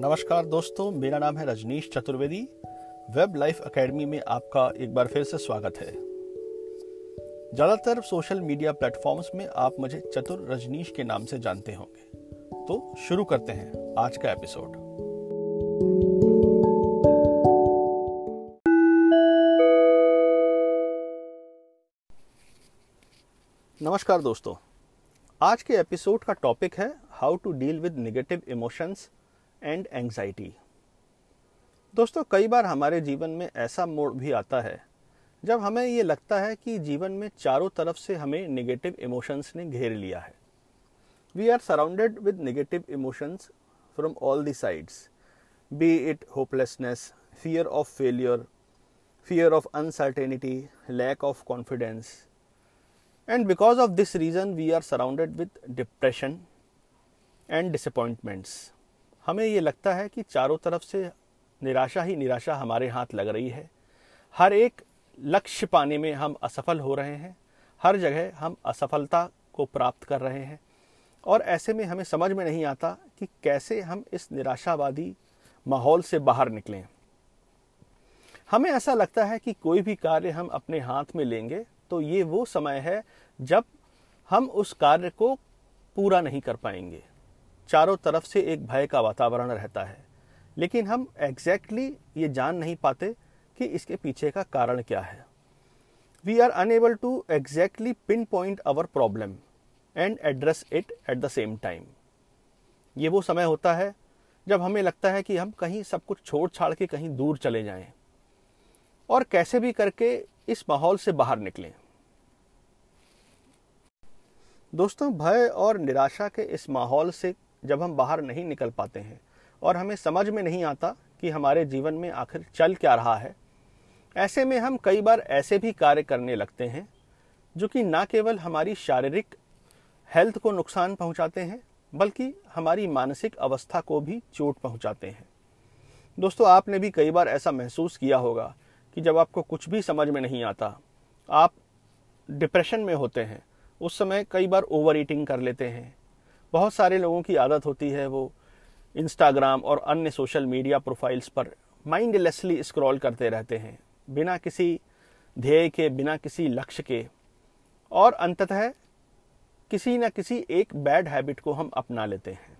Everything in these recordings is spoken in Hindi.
नमस्कार दोस्तों, मेरा नाम है Rajneesh Chaturvedi. Web Life Academy में आपका एक बार फिर से स्वागत है। ज़्यादातर सोशल मीडिया प्लेटफॉर्म्स में आप मुझे चतुर रजनीश के नाम से जानते होंगे। तो शुरू करते हैं आज का एपिसोड। नमस्कार दोस्तों, आज के एपिसोड का टॉपिक है how to deal with negative emotions and anxiety दोस्तों कई बार हमारे जीवन में ऐसा मोड़ भी आता है जब हमें ये लगता है कि जीवन में चारों तरफ़ से हमें नेगेटिव इमोशंस ने घेर लिया है we are surrounded with negative emotions from all the sides be it hopelessness fear of failure fear of uncertainty, lack of confidence. And because of this reason, we are surrounded with depression and disappointments. हमें ये लगता है कि चारों तरफ़ से निराशा ही निराशा हमारे हाथ लग रही है। हर एक लक्ष्य पाने में हम असफल हो रहे हैं। हर जगह हम असफलता को प्राप्त कर रहे हैं। और ऐसे में हमें समझ में नहीं आता कि कैसे हम इस निराशावादी माहौल से बाहर निकलें। हमें ऐसा लगता है कि कोई भी कार्य हम अपने हाथ में लेंगे तो ये वो समय है जब हम उस कार्य को पूरा नहीं कर पाएँगे। चारों तरफ़ से एक भय का वातावरण रहता है। लेकिन हम एग्जैक्टली exactly ये जान नहीं पाते कि इसके पीछे का कारण क्या है। We are unable to exactly pinpoint our problem and address it at the same time ये वो समय होता है जब हमें लगता है कि हम कहीं सब कुछ छोड़ छाड़ के कहीं दूर चले जाएँ और कैसे भी करके इस माहौल से बाहर निकलें। दोस्तों, भय और निराशा के इस माहौल से जब हम बाहर नहीं निकल पाते हैं और हमें समझ में नहीं आता कि हमारे जीवन में आखिर चल क्या रहा है, ऐसे में हम कई बार ऐसे भी कार्य करने लगते हैं जो कि ना केवल हमारी शारीरिक हेल्थ को नुकसान पहुंचाते हैं, बल्कि हमारी मानसिक अवस्था को भी चोट पहुंचाते हैं। दोस्तों, आपने भी कई बार ऐसा महसूस किया होगा कि जब आपको कुछ भी समझ में नहीं आता, आप डिप्रेशन में होते हैं, उस समय कई बार ओवर ईटिंग कर लेते हैं बहुत सारे लोगों की आदत होती है वो इंस्टाग्राम और अन्य सोशल मीडिया प्रोफाइल्स पर माइंडलेसली स्क्रॉल करते रहते हैं, बिना किसी ध्येय के, बिना किसी लक्ष्य के। और अंततः किसी न किसी एक बैड हैबिट को हम अपना लेते हैं।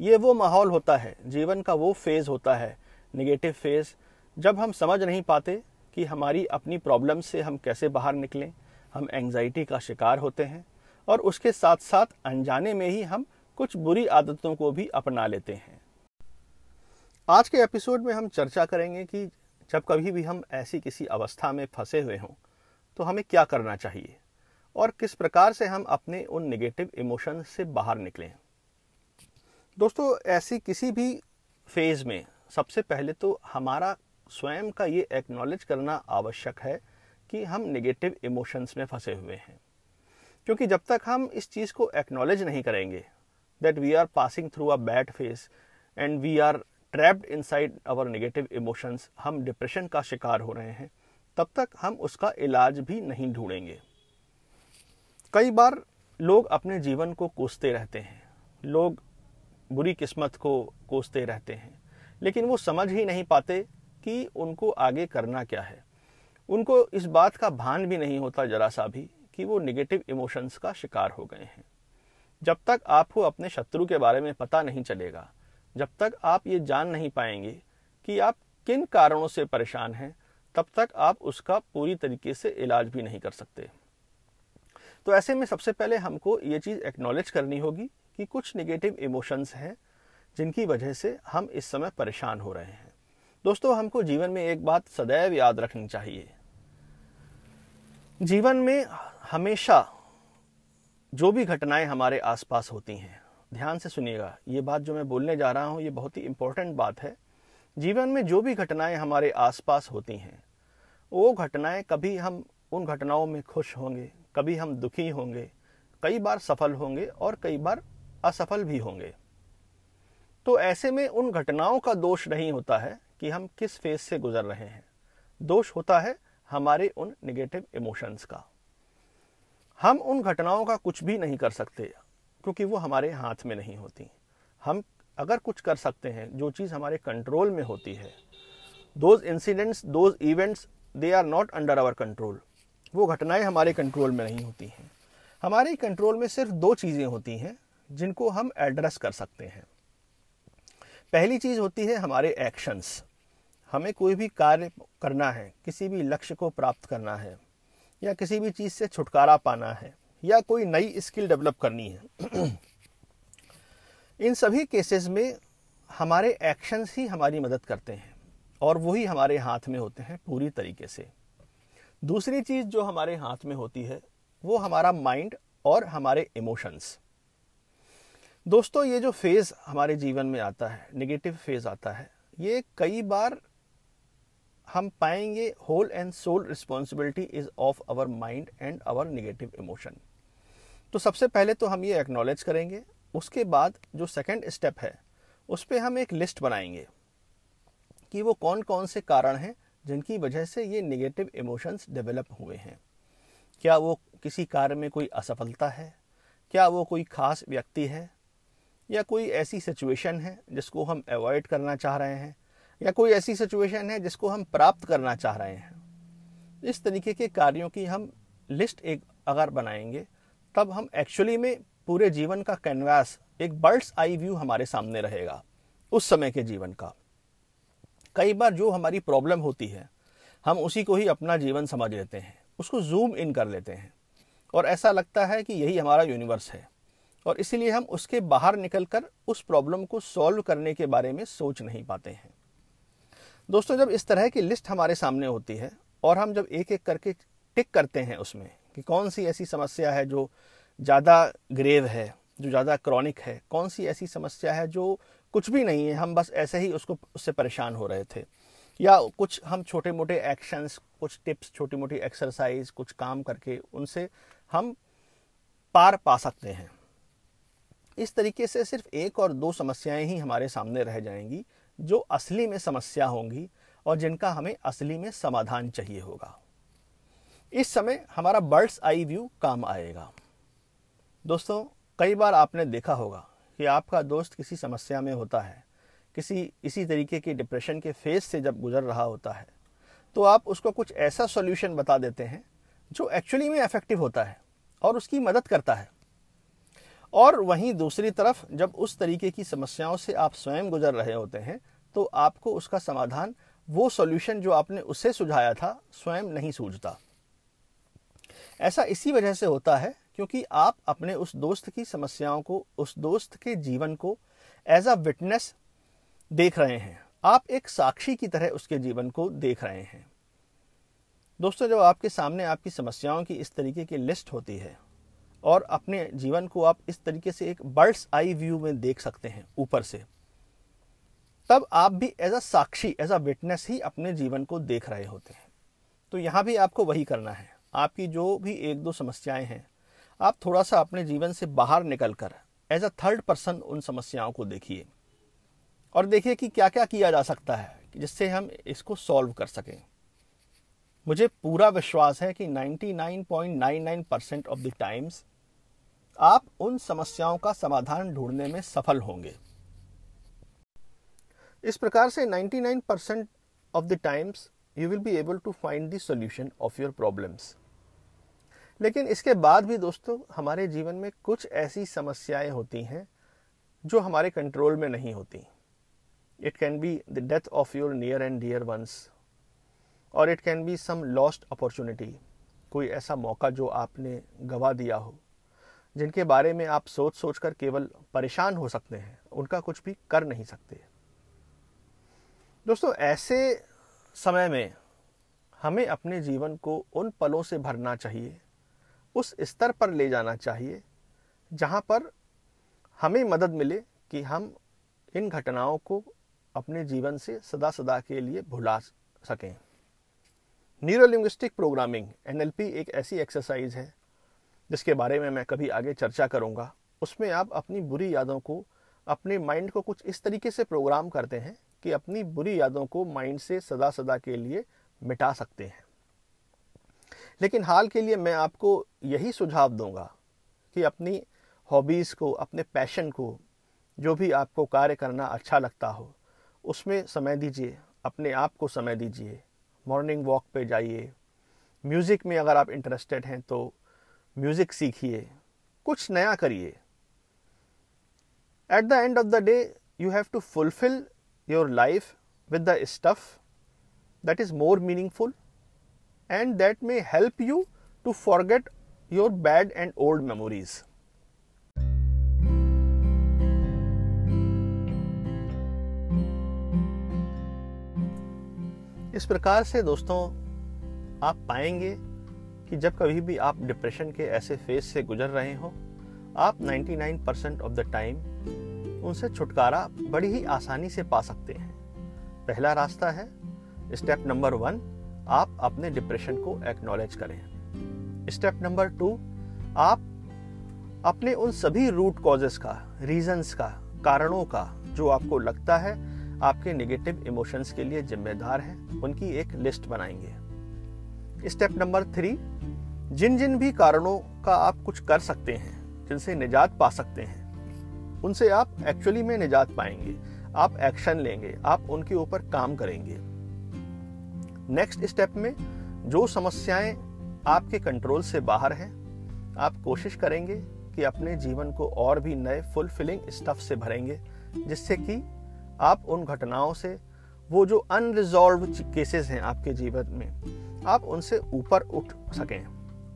ये वो माहौल होता है, जीवन का वो फ़ेज़ होता है निगेटिव फ़ेज़ जब हम समझ नहीं पाते कि हमारी अपनी प्रॉब्लम से हम कैसे बाहर निकलें। हम एंजाइटी का शिकार होते हैं और उसके साथ साथ अनजाने में ही हम कुछ बुरी आदतों को भी अपना लेते हैं। आज के एपिसोड में हम चर्चा करेंगे कि जब कभी भी हम ऐसी किसी अवस्था में फंसे हुए हों तो हमें क्या करना चाहिए और किस प्रकार से हम अपने उन नेगेटिव इमोशन से बाहर निकलें। दोस्तों, ऐसी किसी भी फ़ेज़ में सबसे पहले तो हमारा स्वयं का ये एक्नॉलेज करना आवश्यक है कि हम नेगेटिव इमोशंस में फंसे हुए हैं। क्योंकि जब तक हम इस चीज़ को एक्नॉलेज नहीं करेंगे that we are passing through a bad phase and we are trapped inside our negative emotions हम डिप्रेशन का शिकार हो रहे हैं, तब तक हम उसका इलाज भी नहीं ढूंढेंगे। कई बार लोग अपने जीवन को कोसते रहते हैं, लोग बुरी किस्मत को कोसते रहते हैं, लेकिन वो समझ ही नहीं पाते कि उनको आगे करना क्या है। उनको इस बात का भान भी नहीं होता जरा सा भी कि वो निगेटिव इमोशंस का शिकार हो गए हैं। जब तक आपको अपने शत्रु के बारे में पता नहीं चलेगा, जब तक आप ये जान नहीं पाएँगे कि आप किन कारणों से परेशान हैं, तब तक आप उसका पूरी तरीके से इलाज भी नहीं कर सकते। तो ऐसे में सबसे पहले हमको ये चीज़ एक्नॉलेज करनी होगी कि कुछ निगेटिव इमोशंस हैं जिनकी वजह से हम इस समय परेशान हो रहे हैं। दोस्तों, हमको जीवन में एक बात सदैव याद रखनी चाहिए। जीवन में हमेशा जो भी घटनाएँ हमारे आसपास होती हैं, ध्यान से सुनिएगा, ये बात जो मैं बोलने जा रहा हूँ, ये बहुत ही इंपॉर्टेंट बात है। जीवन में जो भी घटनाएँ हमारे आसपास होती हैं, वो घटनाएँ कभी हम उन घटनाओं में खुश होंगे, कभी हम दुखी होंगे, कई बार सफल होंगे और कई बार असफल भी होंगे। तो ऐसे में उन घटनाओं का दोष नहीं होता है कि हम किस फ़ेज़ से गुजर रहे हैं। दोष होता है हमारे उन निगेटिव इमोशंस का। हम उन घटनाओं का कुछ भी नहीं कर सकते, क्योंकि वो हमारे हाथ में नहीं होती। हम अगर कुछ कर सकते हैं, जो चीज़ हमारे कंट्रोल में होती है those incidents those events they are not under our control वो घटनाएँ हमारे कंट्रोल में नहीं होती हैं। हमारे कंट्रोल में सिर्फ़ दो चीज़ें होती हैं, जिनको हम एड्रेस कर सकते हैं। पहली चीज़ होती है हमारे एक्शंस हमें कोई भी कार्य करना है, किसी भी लक्ष्य को प्राप्त करना है या किसी भी चीज़ से छुटकारा पाना है, या कोई नई स्किल डेवलप करनी है। इन सभी केसेस में हमारे एक्शंस ही हमारी मदद करते हैं, और वही हमारे हाथ में होते हैं पूरी तरीके से। दूसरी चीज़ जो हमारे हाथ में होती है, वो हमारा माइंड और हमारे इमोशंस। दोस्तों, ये जो फ़ेज़ हमारे जीवन में आता है, नेगेटिव फ़ेज़ आता है, ये कई बार हम पाएँगे whole and sole responsibility is of our mind and our negative emotion तो सबसे पहले तो हम ये एक्नॉलेज करेंगे, उसके बाद जो सेकेंड स्टेप है, उस पर हम एक लिस्ट बनाएँगे कि वो कौन कौन से कारण हैं जिनकी वजह से ये निगेटिव इमोशंस डेवलप हुए हैं। क्या वो किसी कार्य में कोई असफलता है? क्या वो कोई खास व्यक्ति है? या कोई ऐसी सिचुएशन है जिसको हम अवॉइड करना चाह रहे हैं? या कोई ऐसी सिचुएशन है जिसको हम प्राप्त करना चाह रहे हैं। इस तरीके के कार्यों की हम लिस्ट एक अगर बनाएँगे, तब हम एक्चुअली में पूरे जीवन का कैनवास एक बर्ड्स आई व्यू हमारे सामने रहेगा, उस समय के जीवन का। कई बार जो हमारी प्रॉब्लम होती है, हम उसी को ही अपना जीवन समझ लेते हैं, उसको जूम इन कर लेते हैं। और ऐसा लगता है कि यही हमारा यूनिवर्स है। और इसीलिए हम उसके बाहर निकलकर उस प्रॉब्लम को सॉल्व करने के बारे में सोच नहीं पाते हैं। दोस्तों, जब इस तरह की लिस्ट हमारे सामने होती है और हम जब एक एक करके टिक करते हैं उसमें कि कौन सी ऐसी समस्या है जो ज़्यादा ग्रेव है, जो ज़्यादा क्रॉनिक है, कौन सी ऐसी समस्या है जो कुछ भी नहीं है, हम बस ऐसे ही उसको, उससे परेशान हो रहे थे। या कुछ हम छोटे मोटे एक्शंस कुछ टिप्स छोटी मोटी एक्सरसाइज कुछ काम करके उनसे हम पार पा सकते हैं। इस तरीके से सिर्फ़ एक और दो समस्याएँ ही हमारे सामने रह जाएँगी। जो असली में समस्या होंगी और जिनका हमें असली में समाधान चाहिए होगा। इस समय हमारा बर्ड्स आई व्यू काम आएगा। दोस्तों, कई बार आपने देखा होगा कि आपका दोस्त किसी समस्या में होता है, किसी, इसी तरीके की डिप्रेशन के फ़ेज़ से जब गुजर रहा होता है तो आप उसको कुछ ऐसा सॉल्यूशन बता देते हैं जो एक्चुअली में इफ़ेक्टिव होता है और उसकी मदद करता है। और वहीं दूसरी तरफ़ जब उस तरीके की समस्याओं से आप स्वयं गुजर रहे होते हैं तो आपको उसका समाधान, वो सॉल्यूशन जो आपने उससे सुझाया था, स्वयं नहीं सूझता। ऐसा इसी वजह से होता है क्योंकि आप अपने उस दोस्त की समस्याओं को, उस दोस्त के जीवन को एज अ विटनेस देख रहे हैं। आप एक साक्षी की तरह उसके जीवन को देख रहे हैं। दोस्तों, जब आपके सामने आपकी समस्याओं की इस तरीके की लिस्ट होती है और अपने जीवन को आप इस तरीके से एक बर्ड्स आई व्यू में देख सकते हैं, ऊपर से। तब आप भी as a sakshi as a witness ही अपने जीवन को देख रहे होते हैं। तो यहाँ भी आपको वही करना है। आपकी जो भी एक दो समस्याएँ हैं, आप थोड़ा सा अपने जीवन से बाहर निकलकर एज अ थर्ड पर्सन उन समस्याओं को देखिए। और देखिए कि क्या क्या किया जा सकता है, जिससे हम इसको सॉल्व कर सकें। मुझे पूरा विश्वास है कि 99.99 परसेंट ऑफ़ द टाइम्स आप उन समस्याओं का समाधान ढूँढने में सफल होंगे। इस प्रकार से 99 percent of the times you will be able to find the solution of your problems लेकिन इसके बाद भी दोस्तों, हमारे जीवन में कुछ ऐसी समस्याएँ होती हैं जो हमारे कंट्रोल में नहीं होती। It can be the death of your near and dear ones और it can be some lost opportunity कोई ऐसा मौका जो आपने गवा दिया हो, जिनके बारे में आप सोच सोच कर केवल परेशान हो सकते हैं, उनका कुछ भी कर नहीं सकते। दोस्तों, ऐसे समय में हमें अपने जीवन को उन पलों से भरना चाहिए, उस स्तर पर ले जाना चाहिए, जहाँ पर हमें मदद मिले कि हम इन घटनाओं को अपने जीवन से सदा सदा के लिए भुला सकें। न्यूरो लिंग्विस्टिक प्रोग्रामिंग, एनएलपी एक ऐसी एक्सरसाइज है, जिसके बारे में मैं कभी आगे चर्चा करूँगा। उसमें आप अपनी बुरी यादों को, अपने माइंड को कुछ इस तरीके से प्रोग्राम करते हैं कि अपनी बुरी यादों को माइंड से सदा सदा के लिए मिटा सकते हैं। लेकिन हाल के लिए मैं आपको यही सुझाव दूँगा कि अपनी हॉबीज़ को, अपने पैशन को, जो भी आपको कार्य करना अच्छा लगता हो, उसमें समय दीजिए, अपने आप को समय दीजिए। मॉर्निंग वॉक पे जाइए। म्यूज़िक में अगर आप इंटरेस्टेड हैं तो म्यूज़िक सीखिए। कुछ नया करिए। At the end of the day you have to fulfil your life with the stuff that is more meaningful and that may help you to forget your bad and old memories इस प्रकार से दोस्तों, आप पाएँगे कि जब कभी भी आप डिप्रेशन के ऐसे फ़ेज़ से गुजर रहे हो, आप 99 परसेंट ऑफ़ द टाइम उनसे छुटकारा बड़ी ही आसानी से पा सकते हैं। पहला रास्ता है स्टेप नंबर वन आप अपने डिप्रेशन को एक्नॉलेज करें। स्टेप नंबर टू आप अपने उन सभी रूट कॉजेस का रीजंस का, कारणों का, जो आपको लगता है आपके नेगेटिव इमोशंस के लिए जिम्मेदार हैं, उनकी एक लिस्ट बनाएँगे। स्टेप नंबर थ्री जिन जिन भी कारणों का आप कुछ कर सकते हैं, जिनसे निजात पा सकते हैं, उनसे आप एक्चुअली में निजात पाएँगे। आप एक्शन लेंगे, आप उनके ऊपर काम करेंगे। नेक्स्ट स्टेप में, जो समस्याएँ आपके कंट्रोल से बाहर हैं, आप कोशिश करेंगे कि अपने जीवन को और भी नए फुलफिलिंग स्टफ़ से भरेंगे, जिससे कि आप उन घटनाओं से, वो जो अनरिजॉल्व केसेस हैं आपके जीवन में, आप उनसे ऊपर उठ सकें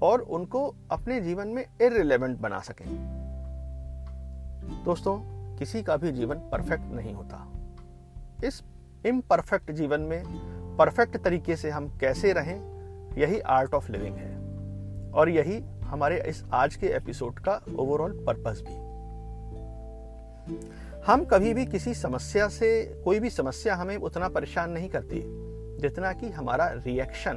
और उनको अपने जीवन में इरेलीवेंट बना सकें। दोस्तों, किसी का भी जीवन परफेक्ट नहीं होता। इस इम्परफेक्ट जीवन में परफेक्ट तरीके से हम कैसे रहें, यही आर्ट ऑफ़ लिविंग है। और यही हमारे इस आज के एपिसोड का ओवरऑल पर्पस भी। हम कभी भी किसी समस्या से, कोई भी समस्या हमें उतना परेशान नहीं करती, जितना कि हमारा रिएक्शन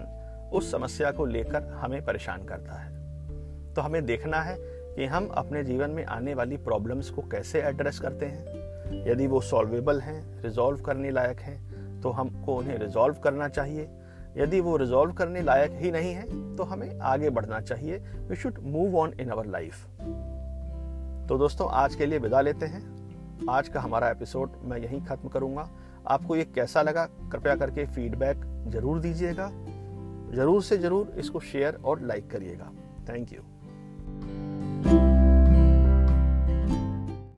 उस समस्या को लेकर हमें परेशान करता है। तो हमें देखना है कि हम अपने जीवन में आने वाली प्रॉब्लम्स को कैसे एड्रेस करते हैं। यदि वो सॉल्वेबल हैं रिजॉल्व करने लायक हैं तो हमको उन्हें रिजॉल्व करना चाहिए। यदि वो रिजॉल्व करने लायक ही नहीं है तो हमें आगे बढ़ना चाहिए। We should move on in our life तो दोस्तों, आज के लिए विदा लेते हैं। आज का हमारा एपिसोड मैं यहीं ख़त्म करूँगा। आपको ये कैसा लगा, कृपया करके फीडबैक ज़रूर दीजिएगा। ज़रूर से ज़रूर इसको शेयर और लाइक करिएगा। Thank you